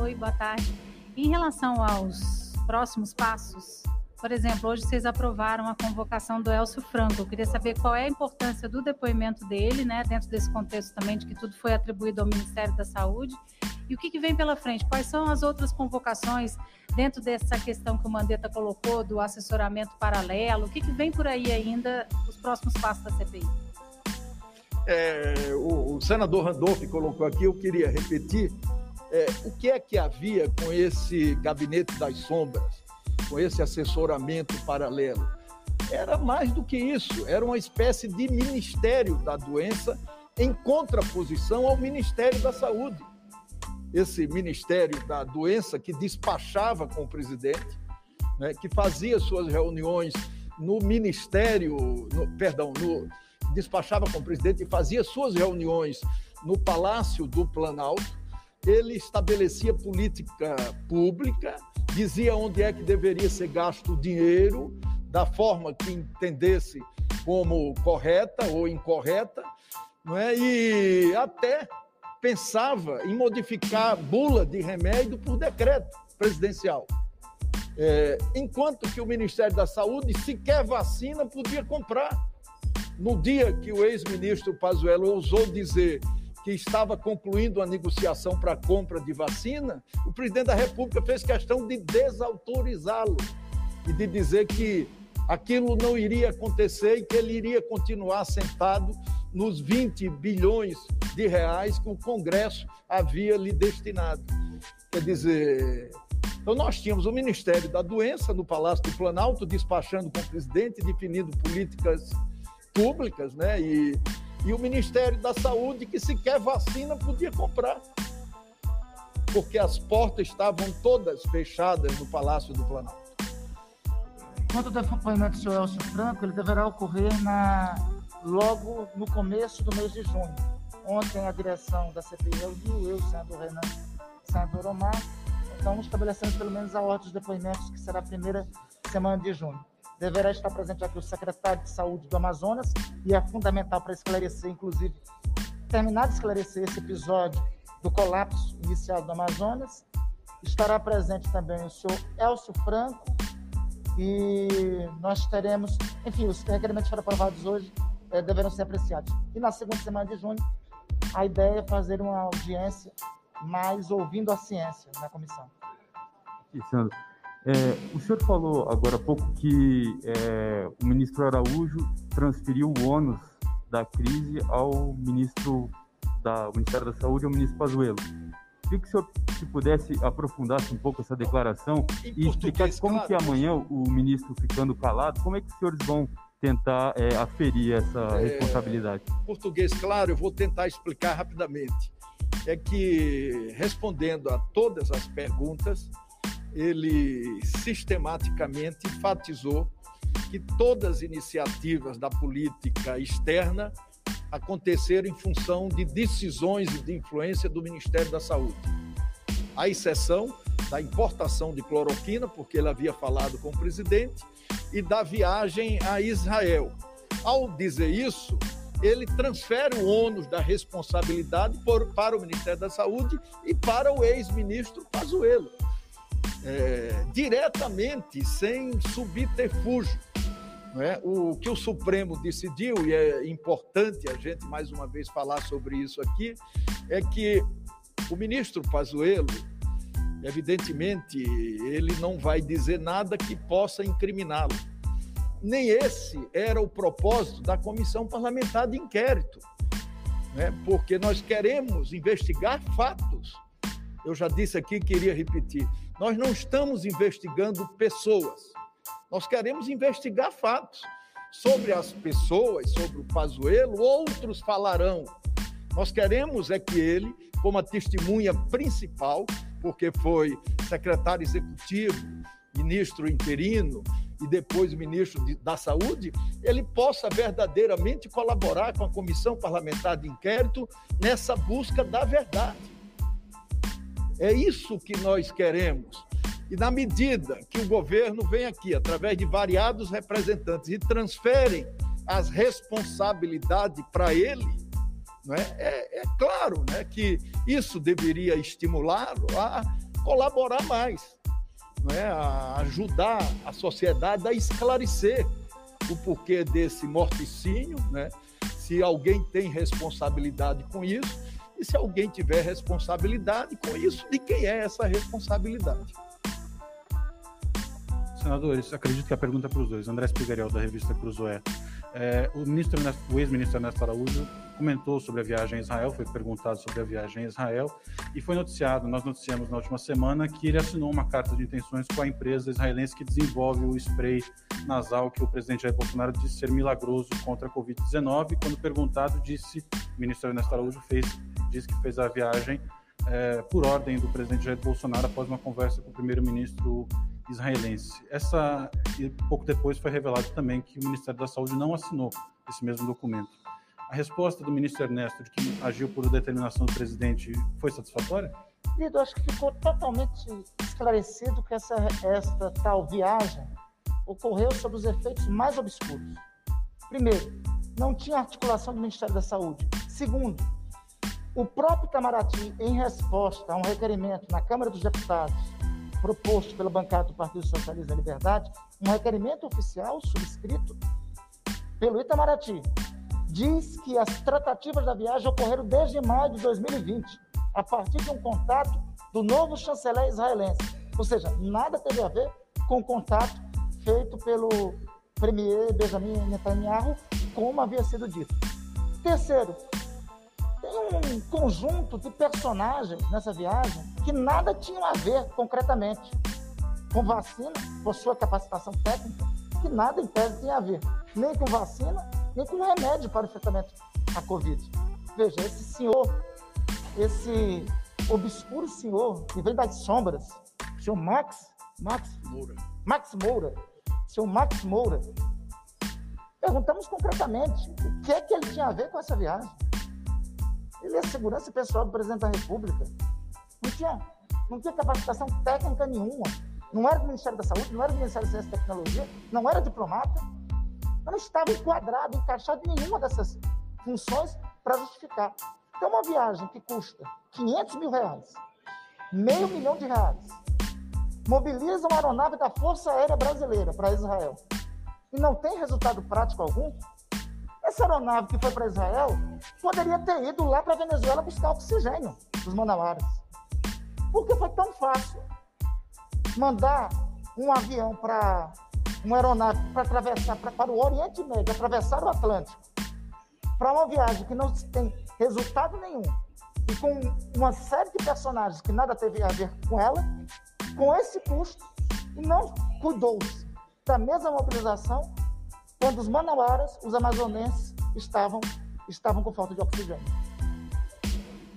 Oi, boa tarde. Em relação aos próximos passos, por exemplo, hoje vocês aprovaram a convocação do Elcio Franco. Eu queria saber qual é a importância do depoimento dele, né, dentro desse contexto também de que tudo foi atribuído ao Ministério da Saúde. E o que, que vem pela frente? Quais são as outras convocações dentro dessa questão que o Mandetta colocou do assessoramento paralelo? O que, que vem por aí ainda, os próximos passos da CPI? É, o, o, senador Randolph colocou aqui, eu queria repetir, é, o que é que havia com esse gabinete das sombras? Com esse assessoramento paralelo. Era mais do que isso, era uma espécie de ministério da doença em contraposição ao Ministério da Saúde. Esse Ministério da Doença que despachava com o presidente, né, que fazia suas reuniões no Ministério, no, perdão, no, despachava com o presidente e fazia suas reuniões no Palácio do Planalto, ele estabelecia política pública dizia onde é que deveria ser gasto o dinheiro, da forma que entendesse como correta ou incorreta, não é? e até pensava em modificar a bula de remédio por decreto presidencial. É, enquanto que o Ministério da Saúde sequer vacina podia comprar. No dia que o ex-ministro Pazuello ousou dizer que estava concluindo a negociação para compra de vacina, o presidente da República fez questão de desautorizá-lo e de dizer que aquilo não iria acontecer e que ele iria continuar sentado nos 20 bilhões de reais que o Congresso havia lhe destinado. Quer dizer, então nós tínhamos o Ministério da Doença no Palácio do Planalto despachando com o presidente, definindo políticas públicas, né? E e o Ministério da Saúde, que sequer vacina podia comprar, porque as portas estavam todas fechadas no Palácio do Planalto. Quanto ao depoimento do senhor Elcio Franco, ele deverá ocorrer na, logo no começo do mês de junho. Ontem a direção da CPI reuniu, eu, senador Renan, senador Omar, então estabelecendo pelo menos a ordem dos depoimentos, que será a primeira semana de junho deverá estar presente aqui o secretário de Saúde do Amazonas, e é fundamental para esclarecer, inclusive, terminar de esclarecer esse episódio do colapso inicial do Amazonas. Estará presente também o senhor Elcio Franco, e nós teremos, enfim, os requerimentos foram aprovados hoje, é, deverão ser apreciados. E na segunda semana de junho, a ideia é fazer uma audiência mais ouvindo a ciência na comissão. Isso, É, o senhor falou agora há pouco que é, o ministro Araújo transferiu o ônus da crise ao ministro da Ministério da Saúde, ao ministro Pazuello. Queria que o senhor se pudesse aprofundasse um pouco essa declaração e explicar como claro. que amanhã o ministro ficando calado, como é que os senhores vão tentar é, aferir essa É, responsabilidade? português claro, eu vou tentar explicar rapidamente. É que, respondendo a todas as perguntas, ele sistematicamente enfatizou que todas as iniciativas da política externa aconteceram em função de decisões e de influência do Ministério da Saúde. À exceção da importação de cloroquina, porque ele havia falado com o presidente, e da viagem a Israel. Ao dizer isso, ele transfere o ônus da responsabilidade por- para o Ministério da Saúde e para o ex-ministro Pazuello. É, diretamente, sem subterfúgio. é? O que o Supremo decidiu, e é importante a gente mais uma vez falar sobre isso aqui, é que o ministro Pazuello, evidentemente, ele não vai dizer nada que possa incriminá-lo. Nem esse era o propósito da comissão parlamentar de inquérito, né? porque nós queremos investigar fatos. Eu já disse aqui, queria repetir, nós não estamos investigando pessoas, nós queremos investigar fatos. Sobre as pessoas, sobre o Pazuello, outros falarão. Nós queremos é que ele, como a testemunha principal, porque foi secretário executivo, ministro interino e depois ministro de- da Saúde, ele possa verdadeiramente colaborar com a comissão parlamentar de inquérito nessa busca da verdade. É isso que nós queremos. E na medida que o governo vem aqui, através de variados representantes, e transferem as responsabilidades para ele, é? É, é claro né, que isso deveria estimulá-lo a colaborar mais, não é? a ajudar a sociedade a esclarecer o porquê desse morticínio, né? se alguém tem responsabilidade com isso, e se alguém tiver responsabilidade com isso, de quem é essa responsabilidade. Senadores, acredito que a pergunta é para os dois. André Spigariel, da revista Cruzoé. É, o, ministro o ex-ministro Ernesto Araújo comentou sobre a viagem a Israel, foi perguntado sobre a viagem a Israel e foi noticiado, nós noticiamos na última semana que ele assinou uma carta de intenções com a empresa israelense que desenvolve o spray nasal que o presidente Jair Bolsonaro disse ser milagroso contra a Covid-19. Quando perguntado, disse, o ministro Ernesto Araújo fez, disse que fez a viagem é, por ordem do presidente Jair Bolsonaro após uma conversa com o primeiro-ministro israelense. Essa e pouco depois foi revelado também que o Ministério da Saúde não assinou esse mesmo documento. A resposta do ministro Ernesto de que agiu por determinação do presidente foi satisfatória? Lido, acho que ficou totalmente esclarecido que essa, esta tal viagem ocorreu sob os efeitos mais obscuros. Primeiro, não tinha articulação do Ministério da Saúde. Segundo, o próprio Itamaraty, em resposta a um requerimento na Câmara dos Deputados, proposto pela bancada do Partido Socialista da Liberdade, um requerimento oficial subscrito pelo Itamaraty, diz que as tratativas da viagem ocorreram desde maio de 2020, a partir de um contato do novo chanceler israelense. Ou seja, nada teve a ver com o contato feito pelo premier Benjamin Netanyahu, como havia sido dito. Terceiro, tem um conjunto de personagens nessa viagem que nada tinham a ver concretamente com vacina, por sua capacitação técnica, que nada em tese tinha a ver, nem com vacina, nem com remédio para o tratamento da Covid. Veja, esse senhor, esse obscuro senhor que vem das sombras, o senhor Max, Max Moura. Max Moura, senhor Max Moura, perguntamos concretamente o que é que ele tinha a ver com essa viagem. Ele é segurança pessoal do presidente da República. Não tinha, não tinha capacitação técnica nenhuma. Não era do Ministério da Saúde, não era do Ministério da Ciência e Tecnologia, não era diplomata. Não estava enquadrado, encaixado em nenhuma dessas funções para justificar. Então, uma viagem que custa 500 mil reais, meio milhão de reais, mobiliza uma aeronave da Força Aérea Brasileira para Israel e não tem resultado prático algum, essa aeronave que foi para Israel poderia ter ido lá para a Venezuela buscar oxigênio dos manauaras. Porque foi tão fácil mandar um avião para uma aeronave para atravessar pra, para o Oriente Médio, atravessar o Atlântico, para uma viagem que não tem resultado nenhum e com uma série de personagens que nada teve a ver com ela, com esse custo, e não cuidou-se da mesma mobilização quando os manauaras, os amazonenses, estavam, estavam com falta de oxigênio.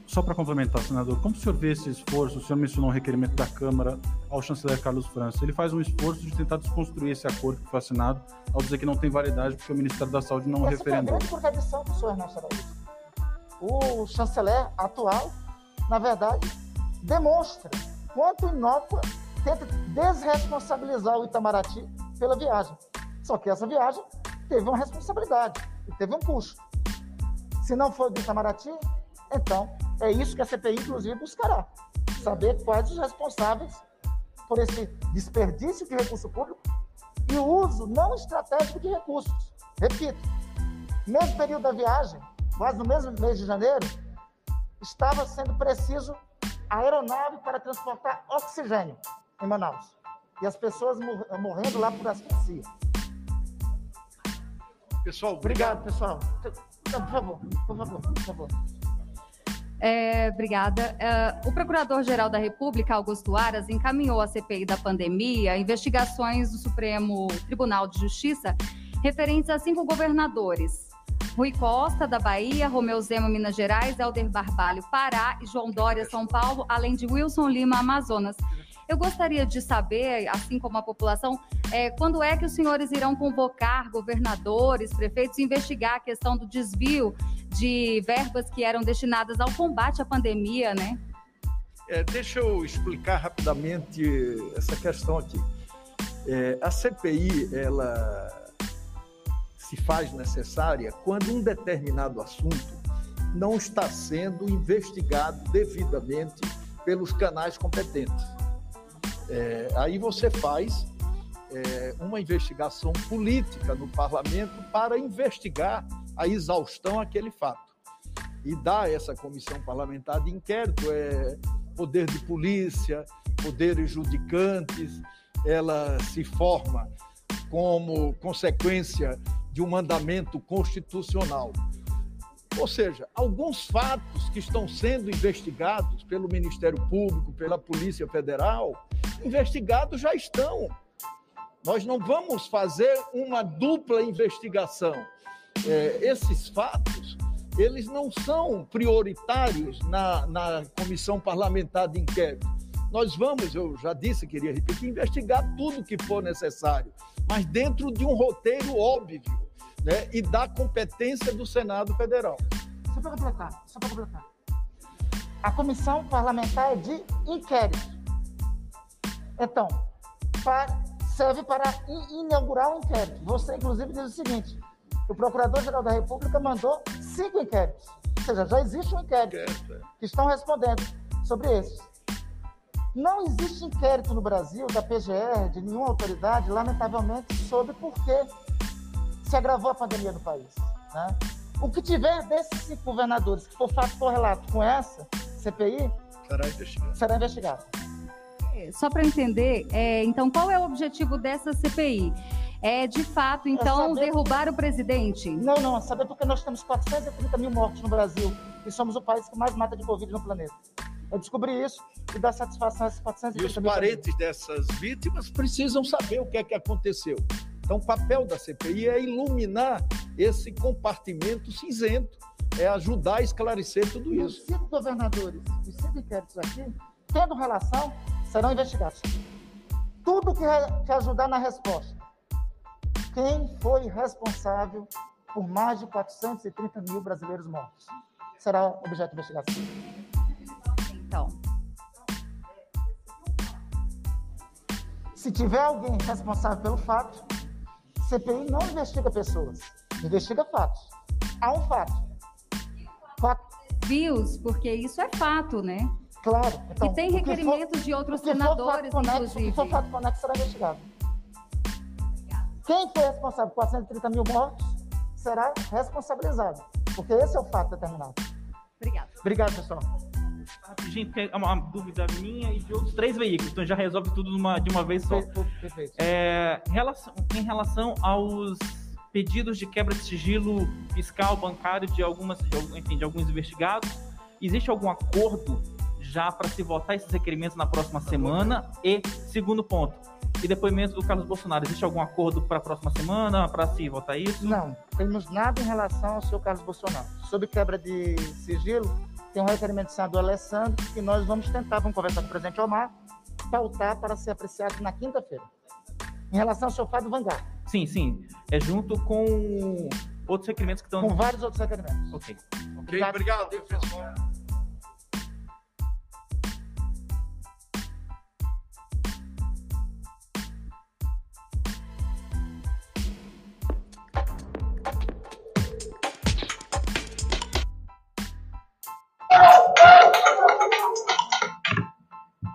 Só para complementar, senador, como o senhor vê esse esforço? O senhor mencionou um requerimento da Câmara ao chanceler Carlos França. Ele faz um esforço de tentar desconstruir esse acordo que foi assinado ao dizer que não tem validade porque o Ministério da Saúde não Essa referendou. Foi a grande contradição do senhor Ernesto Araújo. O chanceler atual, na verdade, demonstra quanto inócua tenta desresponsabilizar o Itamaraty pela viagem. Só que essa viagem teve uma responsabilidade e teve um custo. Se não for do Itamaraty, então é isso que a CPI, inclusive, buscará. Saber quais os responsáveis por esse desperdício de recurso público e o uso não estratégico de recursos. Repito, mesmo período da viagem, quase no mesmo mês de janeiro, estava sendo preciso a aeronave para transportar oxigênio em Manaus. E as pessoas mor morrendo lá por asfixia. Pessoal, obrigado, pessoal. Por favor, por favor, por favor. É, obrigada. É, o Procurador-Geral da República, Augusto Aras, encaminhou à CPI da pandemia investigações do Supremo Tribunal de Justiça referentes a cinco governadores. Rui Costa, da Bahia, Romeu Zema, Minas Gerais, Helder Barbalho, Pará e João Dória, São Paulo, além de Wilson Lima, Amazonas. Eu gostaria de saber, assim como a população, é, quando é que os senhores irão convocar governadores, prefeitos, investigar a questão do desvio de verbas que eram destinadas ao combate à pandemia, né? É, deixa eu explicar rapidamente essa questão aqui. É, a CPI, ela se faz necessária quando um determinado assunto não está sendo investigado devidamente pelos canais competentes. É, aí você faz é, uma investigação política no parlamento para investigar a exaustão aquele fato. E dá essa comissão parlamentar de inquérito, é, poder de polícia, poderes judicantes, ela se forma como consequência de um mandamento constitucional. Ou seja, alguns fatos que estão sendo investigados pelo Ministério Público, pela Polícia Federal, investigados já estão. Nós não vamos fazer uma dupla investigação. É, esses fatos, eles não são prioritários na, na comissão parlamentar de inquérito. Nós vamos, eu já disse, queria repetir, investigar tudo que for necessário, mas dentro de um roteiro óbvio né, e da competência do Senado Federal. Só para completar, só para completar. A comissão parlamentar é de inquérito. Então, para, serve para inaugurar um inquérito. Você, inclusive, diz o seguinte: o Procurador-Geral da República mandou cinco inquéritos. Ou seja, já existe um inquérito é. que estão respondendo sobre esses. Não existe inquérito no Brasil, da PGR, de nenhuma autoridade, lamentavelmente, sobre por que se agravou a pandemia no país. Né? O que tiver desses cinco governadores que for fato correlato com essa CPI, será investigado. Será investigado. Só para entender, é, então, qual é o objetivo dessa CPI? É, de fato, então, saber- derrubar o presidente? Não, não, é saber porque nós temos 430 mil mortes no Brasil e somos o país que mais mata de Covid no planeta. É descobrir isso e dar satisfação a esses E 430 os mil parentes dessas vítimas precisam saber o que é que aconteceu. Então, o papel da CPI é iluminar esse compartimento cinzento, é ajudar a esclarecer tudo E os isso. cinco governadores, os cinco inquéritos aqui, tendo relação, serão investigados. Tudo que, que ajudar na resposta. Quem foi responsável por mais de 430 mil brasileiros mortos? Será objeto de investigação. Então. Se tiver alguém responsável pelo fato, CPI não investiga pessoas, investiga fatos. Há um fato. Fato. Vios, porque isso é fato, né? Claro. Então, e tem que for- requerimentos de outros senadores, conexo, inclusive. Que for fato conexo será investigado. Quem foi responsável por 430 mil mortos será responsabilizado, porque esse é o fato determinado. Obrigada. Obrigado, pessoal. Porque é uma dúvida minha e de outros três veículos, então já resolve tudo numa, de uma vez só. Perfeito. É, em, relação, em relação aos pedidos de quebra de sigilo fiscal, bancário de algumas, de, enfim, de alguns investigados, existe algum acordo já para se votar esses requerimentos na próxima semana? E segundo ponto, e depoimento do Carlos Bolsonaro, existe algum acordo para a próxima semana para se votar isso? Não, temos nada em relação ao senhor Carlos Bolsonaro. Sobre quebra de sigilo, tem um requerimento do senador Alessandro que nós vamos tentar, vamos conversar com o presidente Omar, pautar para ser apreciado na quinta-feira. Em relação ao sofá do Vanguard, Sim, sim. É junto com outros requerimentos que estão. com vários outros requerimentos. Ok. Ok, obrigado, pessoal.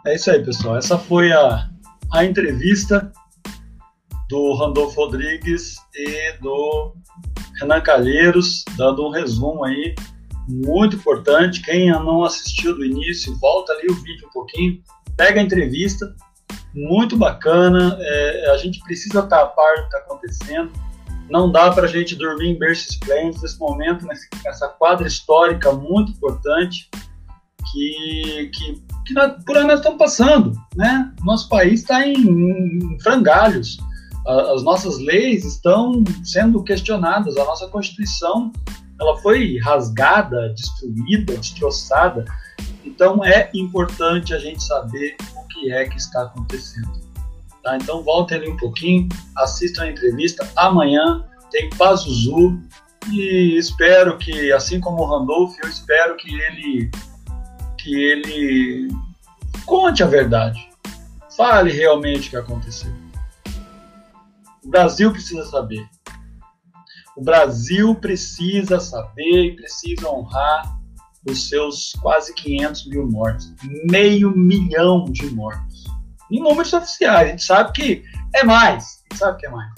É isso aí, pessoal. Essa foi a, a entrevista do Randolfo Rodrigues e do Renan Calheiros, dando um resumo aí muito importante. Quem não assistiu do início, volta ali o vídeo um pouquinho, pega a entrevista, muito bacana. É, a gente precisa estar a par do que está acontecendo. Não dá para a gente dormir em berço esplêndido nesse momento, nessa quadra histórica muito importante que, que, que nós, por onde nós estamos passando. Né? Nosso país está em, em frangalhos. As nossas leis estão sendo questionadas. A nossa Constituição ela foi rasgada, destruída, destroçada. Então é importante a gente saber o que é que está acontecendo. Tá? Então voltem ali um pouquinho, assistam a entrevista. Amanhã tem Pazuzu e espero que, assim como o Randolph, eu espero que ele que ele conte a verdade. Fale realmente o que aconteceu. O Brasil precisa saber. O Brasil precisa saber e precisa honrar os seus quase 500 mil mortos. Meio milhão de mortos. Em números oficiais. A gente sabe que é mais. A gente sabe que é mais.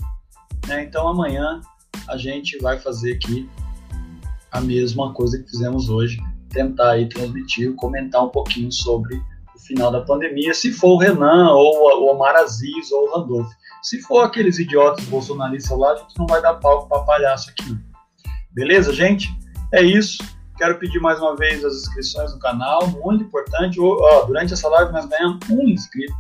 né? Então amanhã a gente vai fazer aqui a mesma coisa que fizemos hoje. Tentar aí transmitir, comentar um pouquinho sobre o final da pandemia. Se for o Renan, ou o Omar Aziz, ou o Randolph. Se for aqueles idiotas bolsonaristas lá, a gente não vai dar palco para palhaço aqui. Beleza, gente? É isso. Quero pedir mais uma vez as inscrições no canal, muito importante. Durante essa live nós ganhamos um inscrito.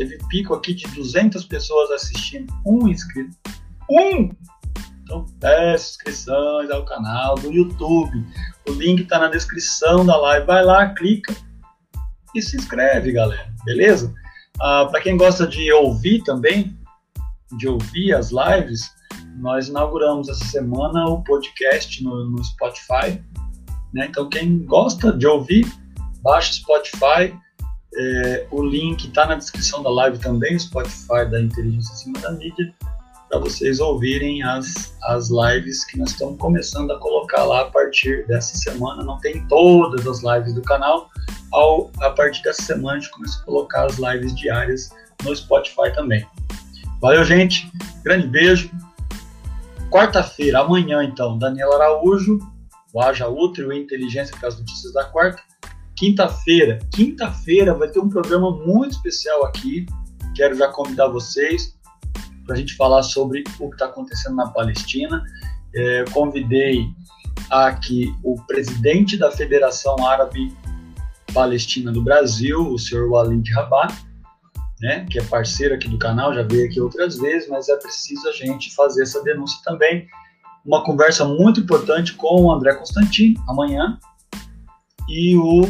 Teve pico aqui de 200 pessoas assistindo, um inscrito. Um! Então, peça inscrições ao canal do YouTube. O link está na descrição da live. Vai lá, clica e se inscreve, galera. Beleza? Ah, Para quem gosta de ouvir também, de ouvir as lives, nós inauguramos essa semana o podcast no, no Spotify. né? Então, quem gosta de ouvir, baixa o Spotify. É, o link está na descrição da live também, o Spotify da Inteligência Acima da Mídia, para vocês ouvirem as, as lives que nós estamos começando a colocar lá a partir dessa semana. Não tem todas as lives do canal, ao, a partir dessa semana a gente começa a colocar as lives diárias no Spotify também. Valeu, gente. Grande beijo. Quarta-feira, amanhã, então, Daniela Araújo, o Haja Útero e Inteligência com as notícias da quarta. Quinta-feira, quinta-feira vai ter um programa muito especial aqui. Quero já convidar vocês para a gente falar sobre o que está acontecendo na Palestina. É, convidei aqui o presidente da Federação Árabe Palestina do Brasil, o senhor Walid Rabat, né, que é parceiro aqui do canal, já veio aqui outras vezes, mas é preciso a gente fazer essa denúncia também. Uma conversa muito importante com o André Constantin, amanhã, e o,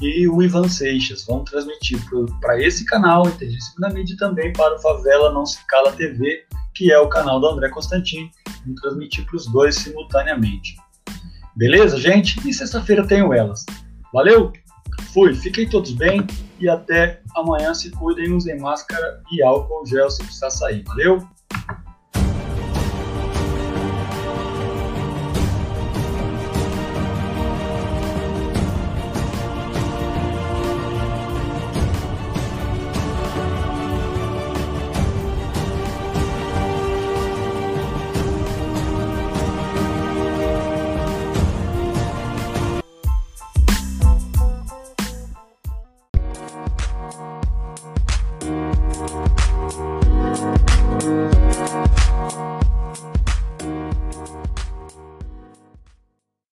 e o Ivan Seixas. Vão transmitir para esse canal, da Mídia, e também para o Favela Não Se Cala TV, que é o canal do André Constantin. Vamos transmitir para os dois simultaneamente. Beleza, gente? E sexta-feira tenho elas. Valeu? Fui, fiquem todos bem e até amanhã. Se cuidem, usem máscara e álcool gel se precisar sair. Valeu?